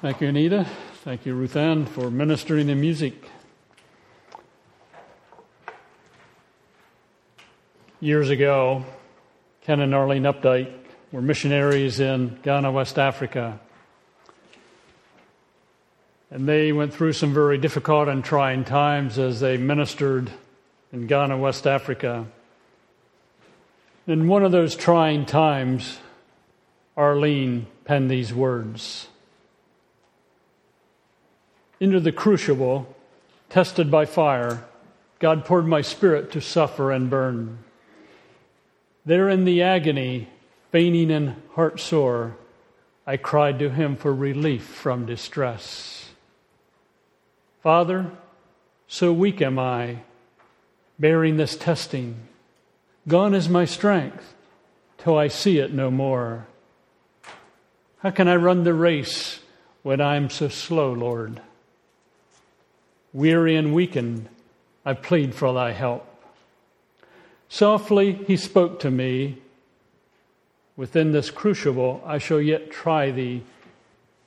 Thank you, Anita. Thank you, Ruth Ann, for ministering the music. Years ago, Ken and Arlene Updike were missionaries in Ghana, West Africa. And they went through some very difficult and trying times as they ministered in Ghana, West Africa. In one of those trying times, Arlene penned these words Into the crucible, tested by fire, God poured my spirit to suffer and burn. There in the agony, fainting and heart sore, I cried to him for relief from distress. Father, so weak am I, bearing this testing. Gone is my strength till I see it no more. How can I run the race when I'm so slow, Lord? Weary and weakened, I plead for thy help. Softly he spoke to me. Within this crucible, I shall yet try thee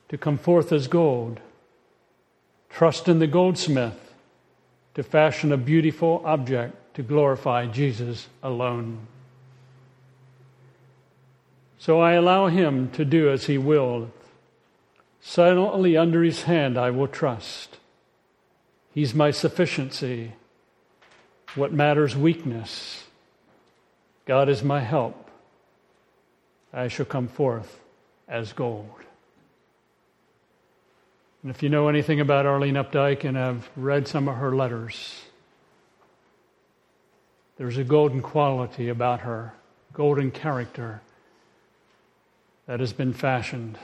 to come forth as gold. Trust in the goldsmith to fashion a beautiful object to glorify Jesus alone. So I allow him to do as he will. Silently under his hand I will trust. He's my sufficiency. What matters weakness? God is my help. I shall come forth as gold. And if you know anything about Arlene Updike and have read some of her letters, there's a golden quality about her, golden character that has been fashioned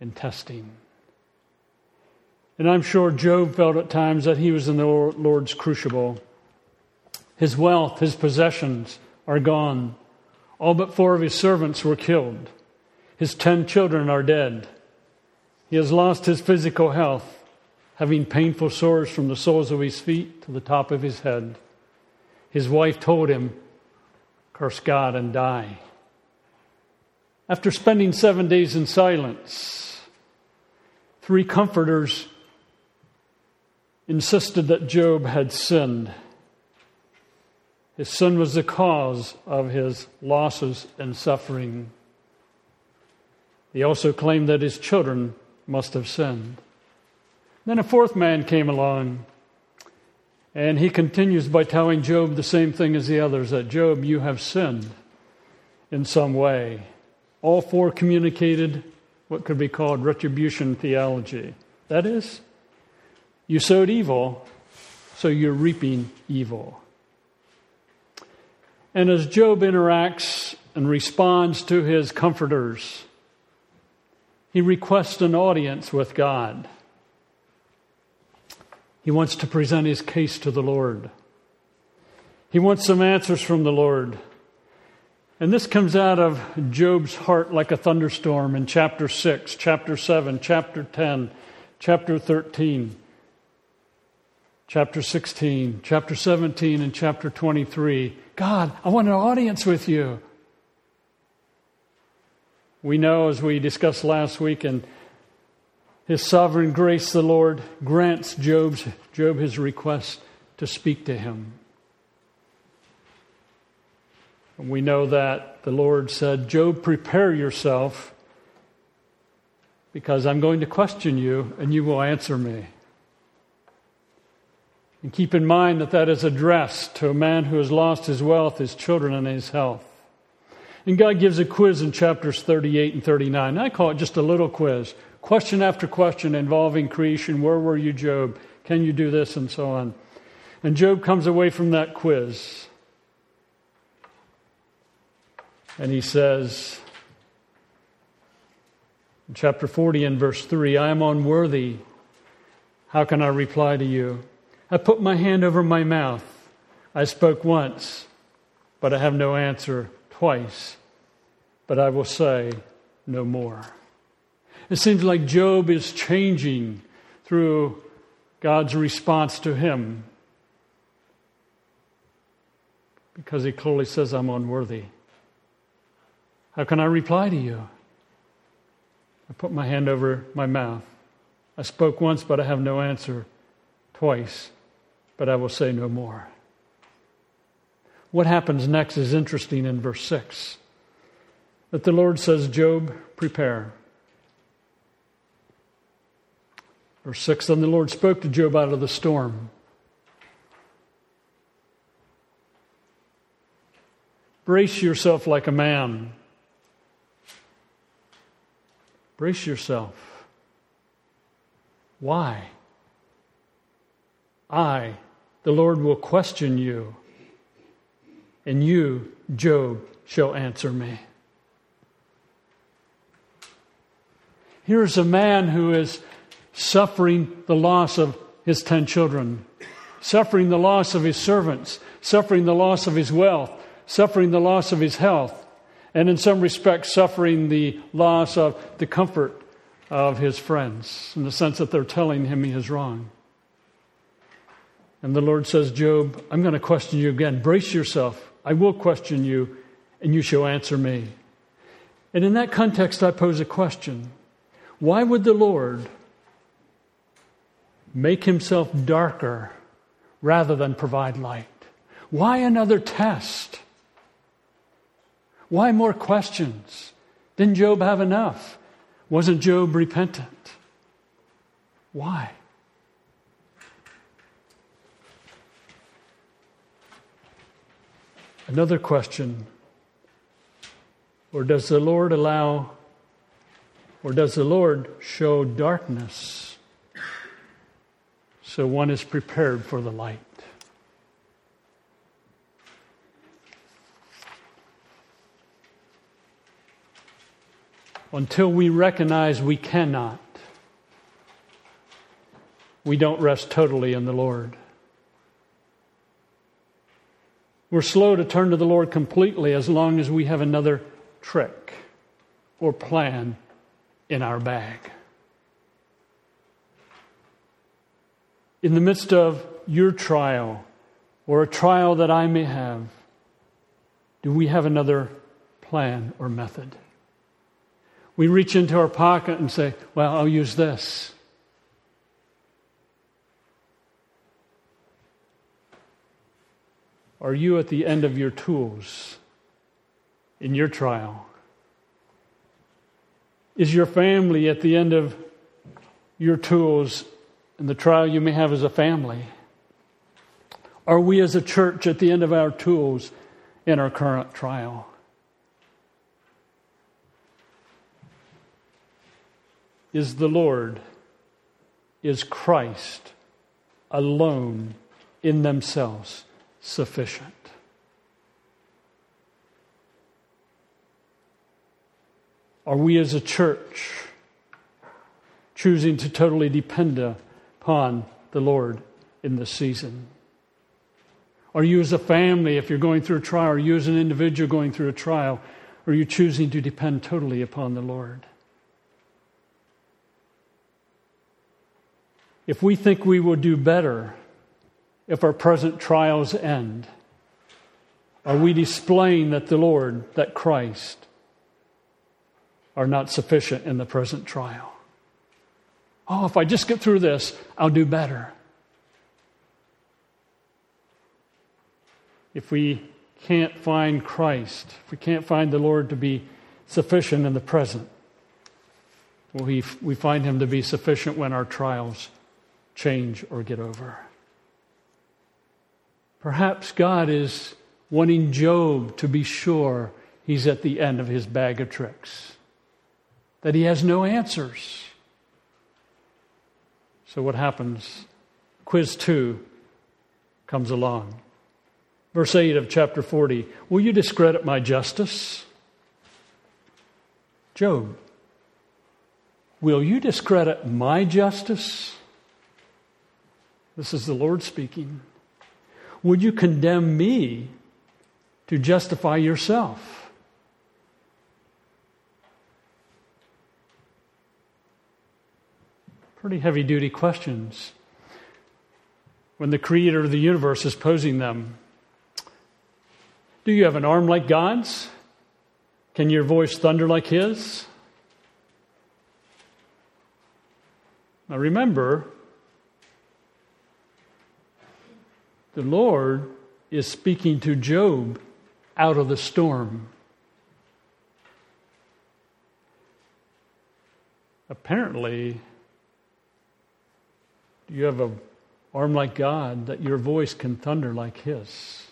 in testing. And I'm sure Job felt at times that he was in the Lord's crucible. His wealth, his possessions are gone. All but four of his servants were killed. His ten children are dead. He has lost his physical health, having painful sores from the soles of his feet to the top of his head. His wife told him, Curse God and die. After spending seven days in silence, three comforters insisted that Job had sinned. His sin was the cause of his losses and suffering. He also claimed that his children must have sinned. Then a fourth man came along, and he continues by telling Job the same thing as the others that Job, you have sinned in some way. All four communicated what could be called retribution theology. That is, you sowed evil, so you're reaping evil. And as Job interacts and responds to his comforters, he requests an audience with God. He wants to present his case to the Lord. He wants some answers from the Lord. And this comes out of Job's heart like a thunderstorm in chapter 6, chapter 7, chapter 10, chapter 13, chapter 16, chapter 17, and chapter 23. God, I want an audience with you. We know, as we discussed last week, in His sovereign grace, the Lord grants Job's, Job his request to speak to him. And we know that the Lord said, Job, prepare yourself because I'm going to question you and you will answer me. And keep in mind that that is addressed to a man who has lost his wealth, his children, and his health. And God gives a quiz in chapters 38 and 39. I call it just a little quiz. Question after question involving creation. Where were you, Job? Can you do this? And so on. And Job comes away from that quiz. And he says, in chapter 40 and verse 3, I am unworthy. How can I reply to you? I put my hand over my mouth. I spoke once, but I have no answer twice, but I will say no more. It seems like Job is changing through God's response to him because he clearly says, I'm unworthy. How can I reply to you? I put my hand over my mouth. I spoke once, but I have no answer. Twice, but I will say no more. What happens next is interesting in verse 6. That the Lord says, Job, prepare. Verse 6 Then the Lord spoke to Job out of the storm. Brace yourself like a man. Brace yourself. Why? I, the Lord, will question you, and you, Job, shall answer me. Here's a man who is suffering the loss of his ten children, suffering the loss of his servants, suffering the loss of his wealth, suffering the loss of his health, and in some respects, suffering the loss of the comfort of his friends, in the sense that they're telling him he is wrong. And the Lord says, Job, I'm going to question you again. Brace yourself. I will question you, and you shall answer me. And in that context, I pose a question Why would the Lord make himself darker rather than provide light? Why another test? Why more questions? Didn't Job have enough? Wasn't Job repentant? Why? Another question Or does the Lord allow, or does the Lord show darkness so one is prepared for the light? until we recognize we cannot, we don't rest totally in the Lord. We're slow to turn to the Lord completely as long as we have another trick or plan in our bag. In the midst of your trial or a trial that I may have, do we have another plan or method? We reach into our pocket and say, Well, I'll use this. Are you at the end of your tools in your trial? Is your family at the end of your tools in the trial you may have as a family? Are we as a church at the end of our tools in our current trial? is the Lord, is Christ alone in themselves sufficient. Are we as a church choosing to totally depend upon the Lord in this season? Are you as a family, if you're going through a trial, are you as an individual going through a trial, are you choosing to depend totally upon the Lord? If we think we will do better if our present trials end, are we displaying that the Lord, that Christ, are not sufficient in the present trial? Oh, if I just get through this, I'll do better. If we can't find Christ, if we can't find the Lord to be sufficient in the present, we, we find him to be sufficient when our trials change or get over. Perhaps God is wanting Job to be sure he's at the end of his bag of tricks, that he has no answers. So, what happens? Quiz 2 comes along. Verse 8 of chapter 40 Will you discredit my justice? Job, will you discredit my justice? This is the Lord speaking. Would you condemn me to justify yourself? Pretty heavy duty questions. When the creator of the universe is posing them, do you have an arm like God's? Can your voice thunder like His? Now remember, the Lord is speaking to Job out of the storm. Apparently, you have an arm like God that your voice can thunder like His.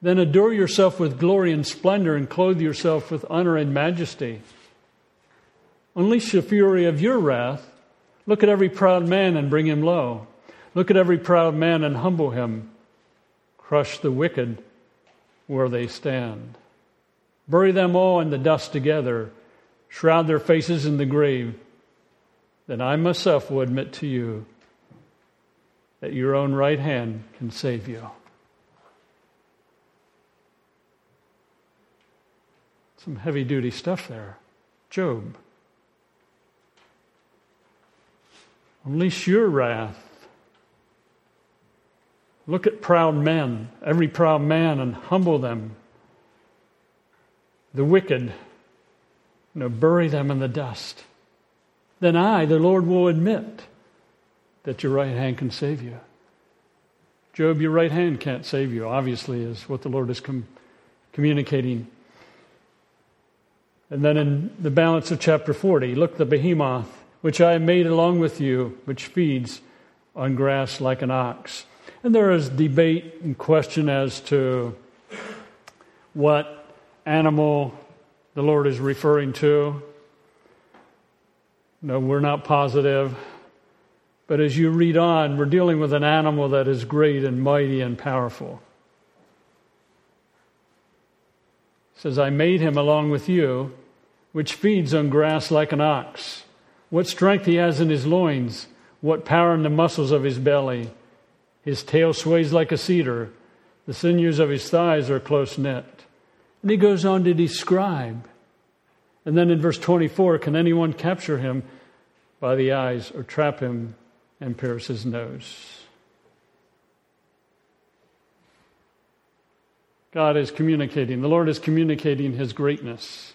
Then adore yourself with glory and splendor and clothe yourself with honor and majesty. Unleash the fury of your wrath. Look at every proud man and bring him low. Look at every proud man and humble him. Crush the wicked where they stand. Bury them all in the dust together. Shroud their faces in the grave. Then I myself will admit to you that your own right hand can save you. Some heavy duty stuff there. Job. Unleash your wrath. Look at proud men, every proud man, and humble them. The wicked, you know, bury them in the dust. Then I, the Lord, will admit that your right hand can save you. Job, your right hand can't save you, obviously, is what the Lord is com- communicating. And then in the balance of chapter 40, look, the behemoth, which I made along with you, which feeds on grass like an ox. And there is debate and question as to what animal the Lord is referring to. No, we're not positive. But as you read on, we're dealing with an animal that is great and mighty and powerful. It says, I made him along with you, which feeds on grass like an ox. What strength he has in his loins, what power in the muscles of his belly. His tail sways like a cedar. The sinews of his thighs are close knit. And he goes on to describe. And then in verse 24, can anyone capture him by the eyes or trap him and pierce his nose? God is communicating, the Lord is communicating his greatness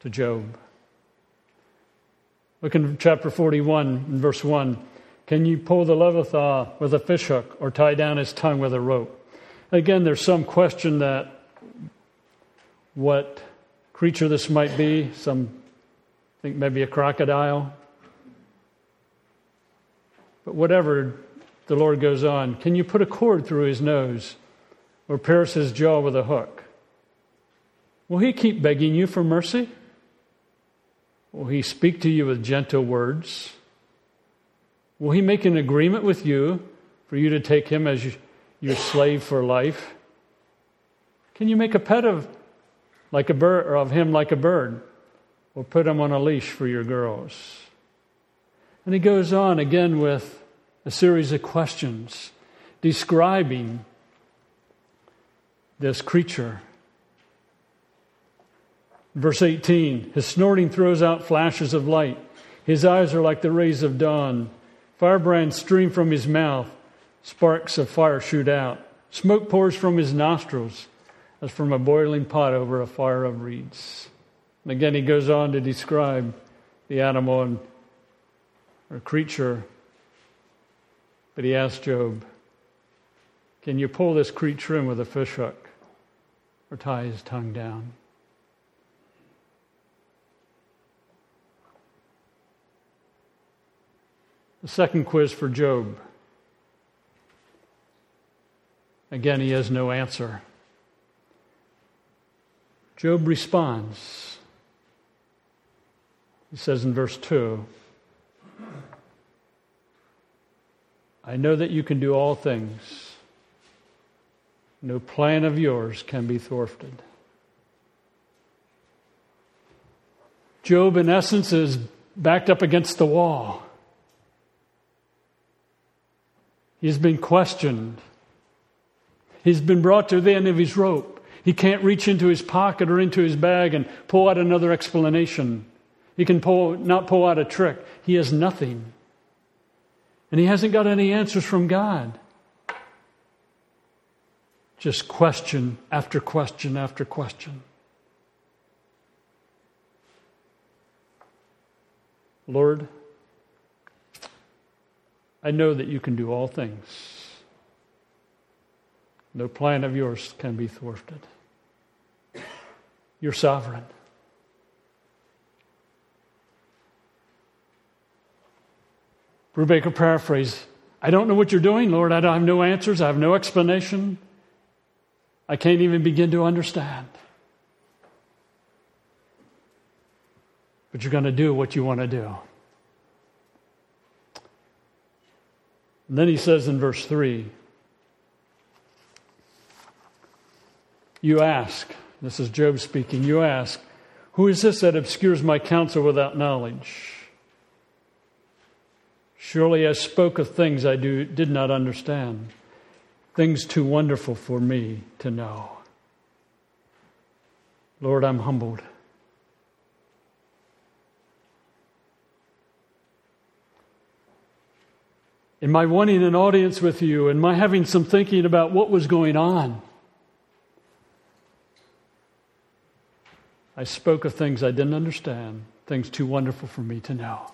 to Job. Look in chapter 41, verse 1. Can you pull the Leviathan uh, with a fishhook or tie down his tongue with a rope? Again, there's some question that what creature this might be. Some I think maybe a crocodile. But whatever, the Lord goes on. Can you put a cord through his nose or pierce his jaw with a hook? Will he keep begging you for mercy? Will he speak to you with gentle words? Will he make an agreement with you for you to take him as your slave for life? Can you make a pet of like a bird or of him like a bird? Or put him on a leash for your girls? And he goes on again with a series of questions describing this creature. Verse 18 His snorting throws out flashes of light. His eyes are like the rays of dawn. Firebrands stream from his mouth, sparks of fire shoot out. Smoke pours from his nostrils as from a boiling pot over a fire of reeds. And again, he goes on to describe the animal and, or creature. But he asks Job, Can you pull this creature in with a fishhook or tie his tongue down? The second quiz for Job. Again, he has no answer. Job responds. He says in verse 2 I know that you can do all things. No plan of yours can be thwarted. Job, in essence, is backed up against the wall. He's been questioned. He's been brought to the end of his rope. He can't reach into his pocket or into his bag and pull out another explanation. He can pull, not pull out a trick. He has nothing. And he hasn't got any answers from God. Just question after question after question. Lord, I know that you can do all things. No plan of yours can be thwarted. You're sovereign. Brubaker paraphrase I don't know what you're doing, Lord. I don't have no answers. I have no explanation. I can't even begin to understand. But you're going to do what you want to do. And then he says in verse 3 You ask, this is Job speaking, you ask, who is this that obscures my counsel without knowledge? Surely I spoke of things I do, did not understand, things too wonderful for me to know. Lord, I'm humbled. In my wanting an audience with you, and my having some thinking about what was going on, I spoke of things I didn't understand, things too wonderful for me to know.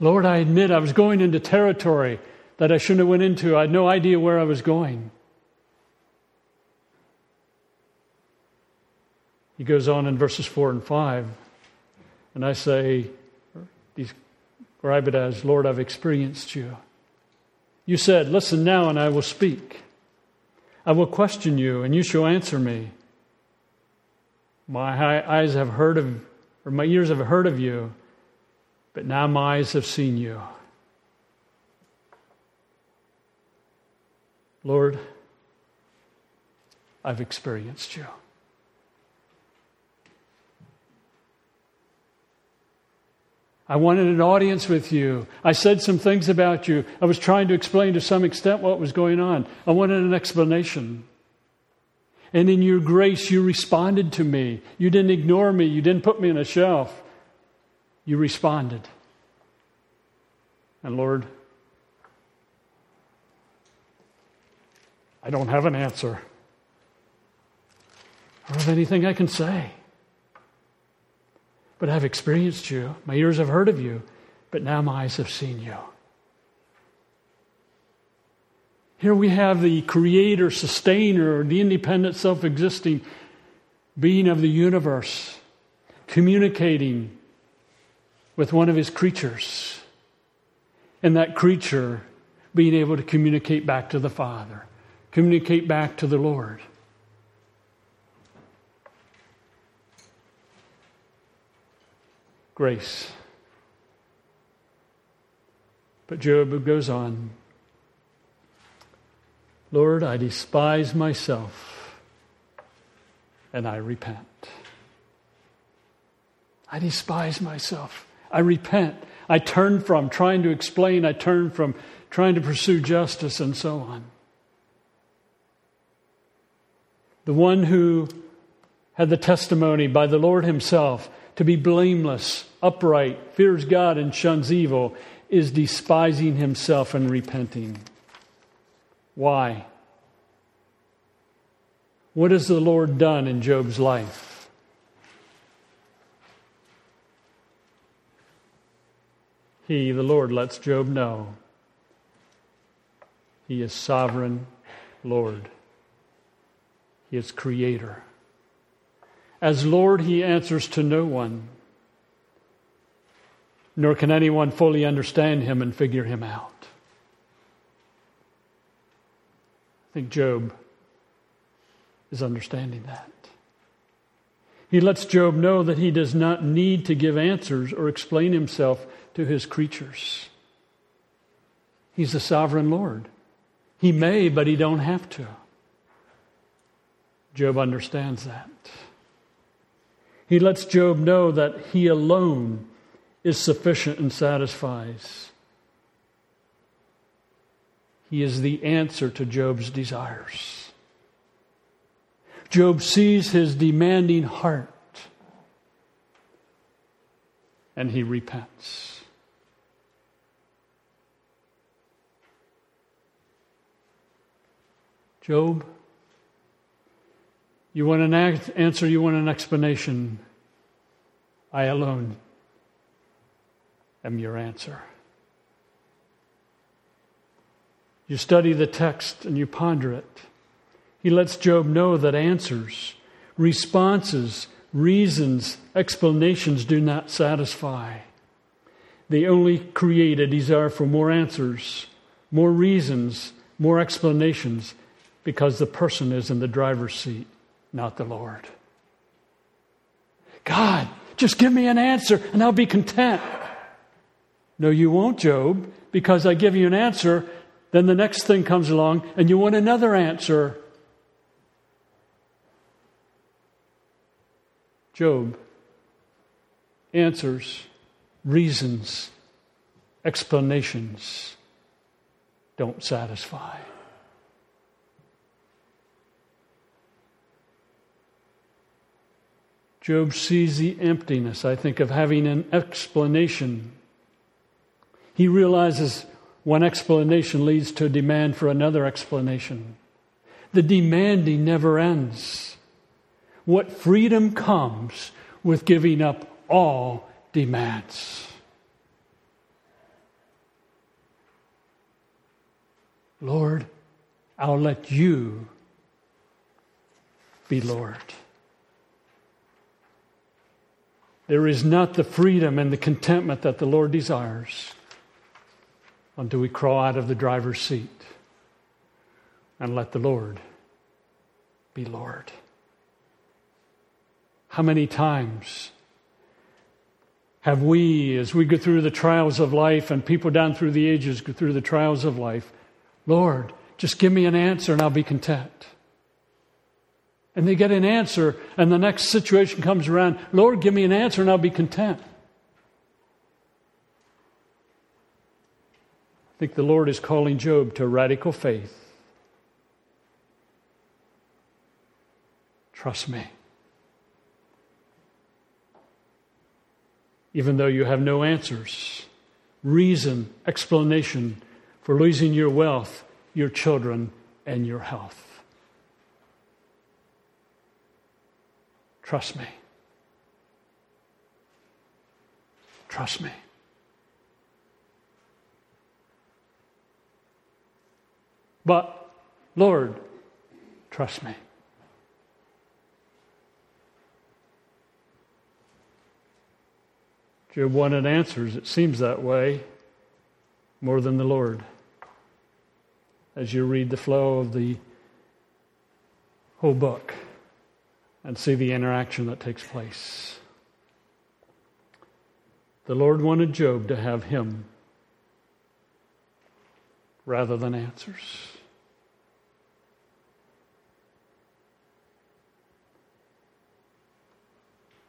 Lord, I admit I was going into territory that I shouldn't have went into. I had no idea where I was going. He goes on in verses 4 and 5, and I say, describe as, Lord, I've experienced you. You said, Listen now, and I will speak. I will question you, and you shall answer me. My eyes have heard of, or my ears have heard of you, but now my eyes have seen you. Lord, I've experienced you. I wanted an audience with you. I said some things about you. I was trying to explain to some extent what was going on. I wanted an explanation. And in your grace, you responded to me. You didn't ignore me. You didn't put me on a shelf. You responded. And Lord, I don't have an answer. Don't have anything I can say. But I've experienced you. My ears have heard of you, but now my eyes have seen you. Here we have the creator, sustainer, the independent, self existing being of the universe communicating with one of his creatures. And that creature being able to communicate back to the Father, communicate back to the Lord. Grace. But Job goes on Lord, I despise myself and I repent. I despise myself. I repent. I turn from trying to explain, I turn from trying to pursue justice and so on. The one who had the testimony by the Lord Himself to be blameless, upright, fears God, and shuns evil is despising himself and repenting. Why? What has the Lord done in Job's life? He, the Lord, lets Job know he is sovereign Lord. He is creator. As Lord, he answers to no one, nor can anyone fully understand him and figure him out. I think Job is understanding that. He lets Job know that he does not need to give answers or explain himself to his creatures. He's the sovereign Lord. He may, but he don't have to. Job understands that. He lets Job know that he alone is sufficient and satisfies. He is the answer to Job's desires. Job sees his demanding heart and he repents. Job, you want an answer, you want an explanation. I alone am your answer. You study the text and you ponder it. He lets Job know that answers, responses, reasons, explanations do not satisfy. They only create a desire for more answers, more reasons, more explanations, because the person is in the driver's seat, not the Lord. God, just give me an answer and I'll be content. No, you won't, Job, because I give you an answer, then the next thing comes along and you want another answer. Job answers, reasons, explanations don't satisfy. Job sees the emptiness, I think, of having an explanation. He realizes one explanation leads to a demand for another explanation. The demanding never ends. What freedom comes with giving up all demands. Lord, I'll let you be Lord. There is not the freedom and the contentment that the Lord desires until we crawl out of the driver's seat and let the Lord be Lord. How many times have we, as we go through the trials of life and people down through the ages go through the trials of life, Lord, just give me an answer and I'll be content. And they get an answer, and the next situation comes around Lord, give me an answer and I'll be content. Think the Lord is calling Job to radical faith. Trust me. Even though you have no answers, reason, explanation, for losing your wealth, your children, and your health. Trust me. Trust me. But, Lord, trust me. Job wanted answers. It seems that way more than the Lord as you read the flow of the whole book and see the interaction that takes place. The Lord wanted Job to have him rather than answers.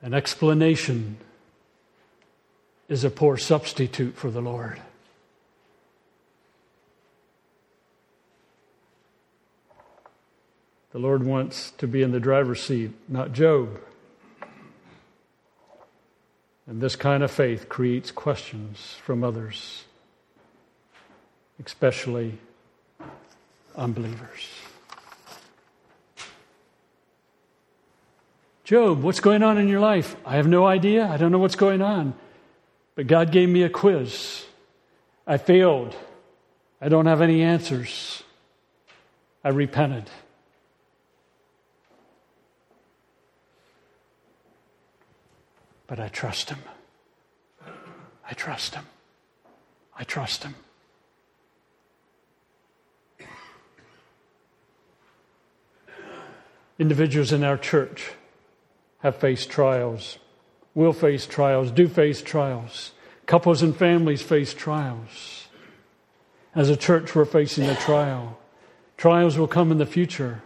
An explanation is a poor substitute for the Lord. The Lord wants to be in the driver's seat, not Job. And this kind of faith creates questions from others, especially unbelievers. Job, what's going on in your life? I have no idea. I don't know what's going on. But God gave me a quiz. I failed. I don't have any answers. I repented. but I trust Him. I trust Him. I trust Him. Individuals in our church have faced trials, will face trials, do face trials. Couples and families face trials. As a church, we're facing a trial. Trials will come in the future.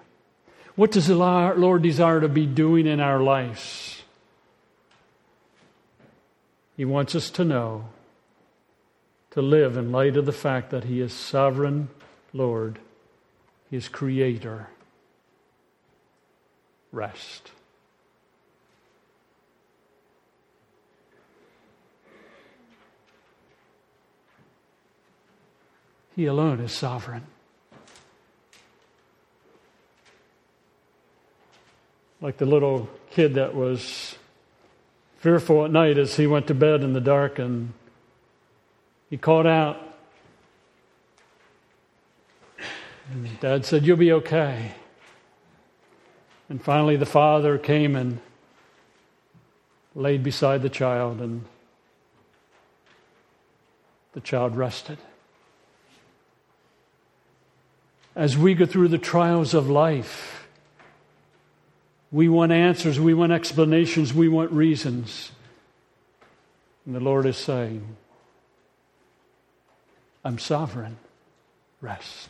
What does the Lord desire to be doing in our lives? He wants us to know, to live in light of the fact that He is sovereign Lord, He is creator. Rest. He alone is sovereign. Like the little kid that was fearful at night as he went to bed in the dark and He called out. And Dad said, You'll be okay. And finally, the father came and laid beside the child, and the child rested. As we go through the trials of life, we want answers, we want explanations, we want reasons. And the Lord is saying, I'm sovereign. Rest.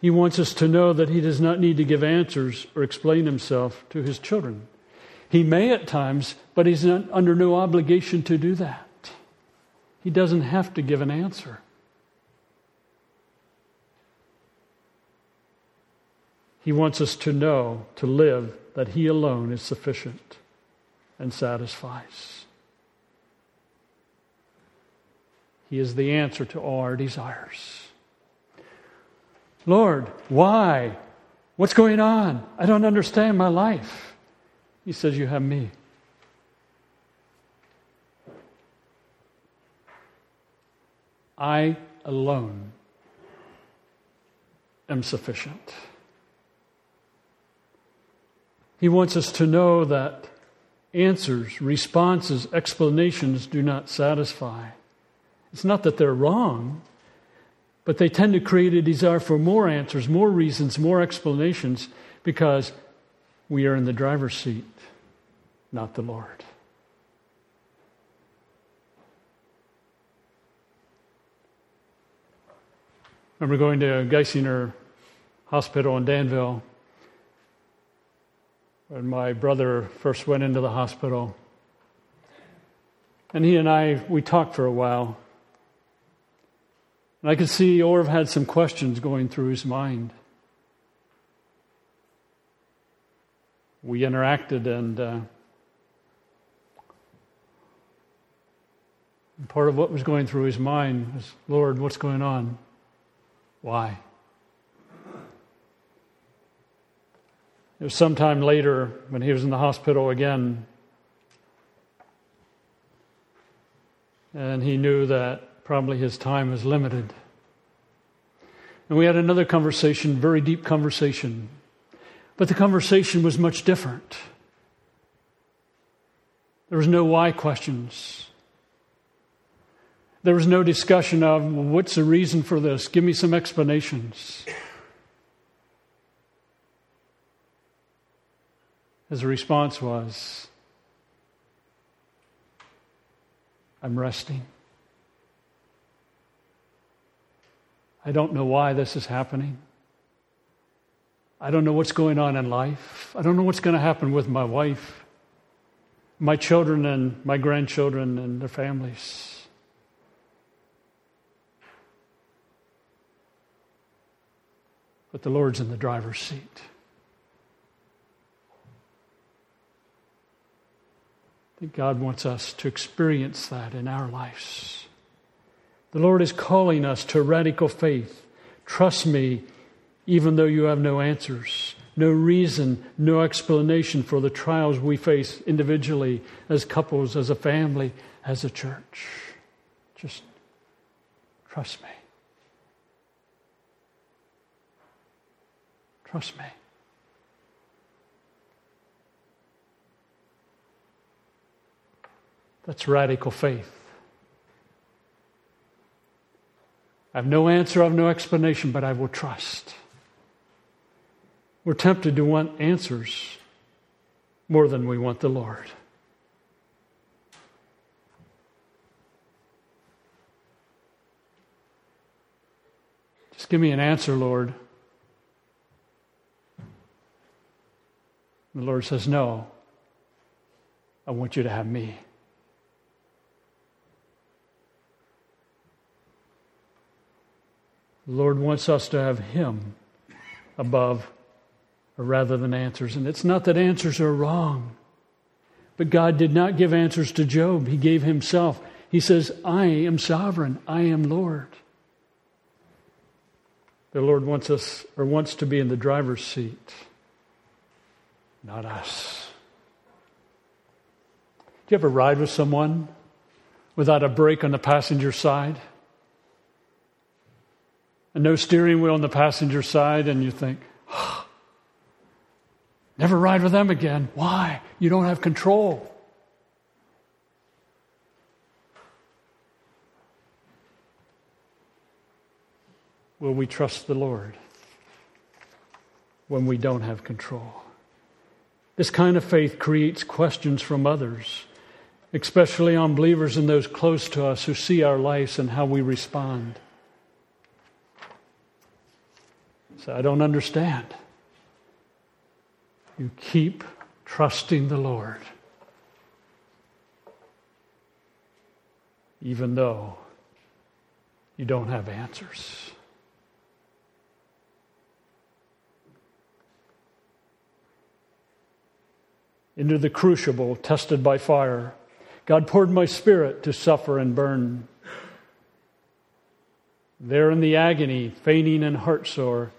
He wants us to know that He does not need to give answers or explain Himself to His children. He may at times, but He's not under no obligation to do that. He doesn't have to give an answer. He wants us to know, to live, that He alone is sufficient and satisfies. He is the answer to all our desires. Lord, why? What's going on? I don't understand my life. He says, You have me. I alone am sufficient. He wants us to know that answers, responses, explanations do not satisfy. It's not that they're wrong, but they tend to create a desire for more answers, more reasons, more explanations because we are in the driver's seat, not the Lord. I remember going to Geisinger Hospital in Danville when my brother first went into the hospital. And he and I, we talked for a while. And I could see Orv had some questions going through his mind. We interacted, and, uh, part of what was going through his mind was Lord, what's going on? Why? It was sometime later when he was in the hospital again, and he knew that Probably his time is limited. And we had another conversation, very deep conversation. But the conversation was much different. There was no why questions. There was no discussion of what's the reason for this? Give me some explanations. His response was, I'm resting. I don't know why this is happening. I don't know what's going on in life. I don't know what's going to happen with my wife, my children, and my grandchildren and their families. But the Lord's in the driver's seat. I think God wants us to experience that in our lives. The Lord is calling us to radical faith. Trust me, even though you have no answers, no reason, no explanation for the trials we face individually, as couples, as a family, as a church. Just trust me. Trust me. That's radical faith. I have no answer, I have no explanation, but I will trust. We're tempted to want answers more than we want the Lord. Just give me an answer, Lord. The Lord says, No, I want you to have me. The Lord wants us to have Him above rather than answers. And it's not that answers are wrong, but God did not give answers to Job, He gave Himself. He says, I am sovereign, I am Lord. The Lord wants us, or wants to be in the driver's seat, not us. Do you ever ride with someone without a brake on the passenger side? And no steering wheel on the passenger side, and you think, oh, never ride with them again. Why? You don't have control. Will we trust the Lord when we don't have control? This kind of faith creates questions from others, especially on believers and those close to us who see our lives and how we respond. So I don't understand. You keep trusting the Lord, even though you don't have answers. into the crucible, tested by fire. God poured my spirit to suffer and burn. There in the agony, fainting and heartsore,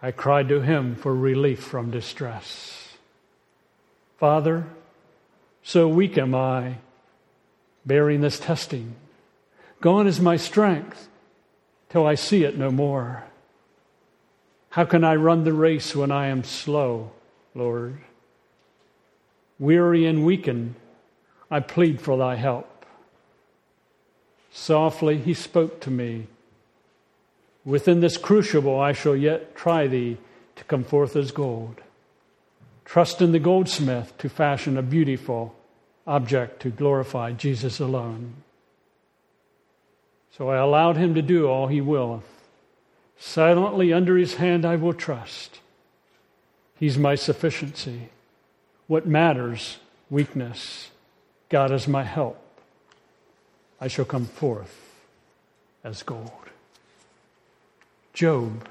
I cried to him for relief from distress. Father, so weak am I, bearing this testing. Gone is my strength till I see it no more. How can I run the race when I am slow, Lord? Weary and weakened, I plead for thy help. Softly he spoke to me. Within this crucible I shall yet try thee to come forth as gold. Trust in the goldsmith to fashion a beautiful object to glorify Jesus alone. So I allowed him to do all he willeth. Silently under his hand I will trust. He's my sufficiency. What matters? Weakness. God is my help. I shall come forth as gold. Job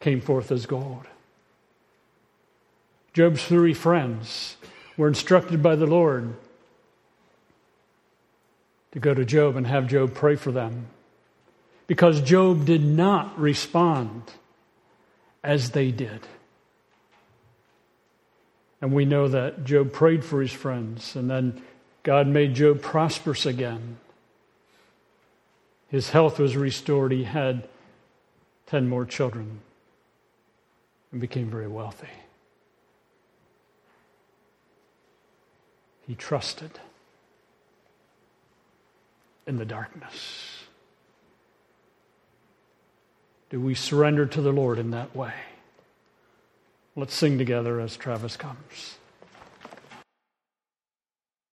came forth as gold. Job's three friends were instructed by the Lord to go to Job and have Job pray for them because Job did not respond as they did. And we know that Job prayed for his friends, and then God made Job prosperous again. His health was restored. He had 10 more children and became very wealthy. He trusted in the darkness. Do we surrender to the Lord in that way? Let's sing together as Travis comes.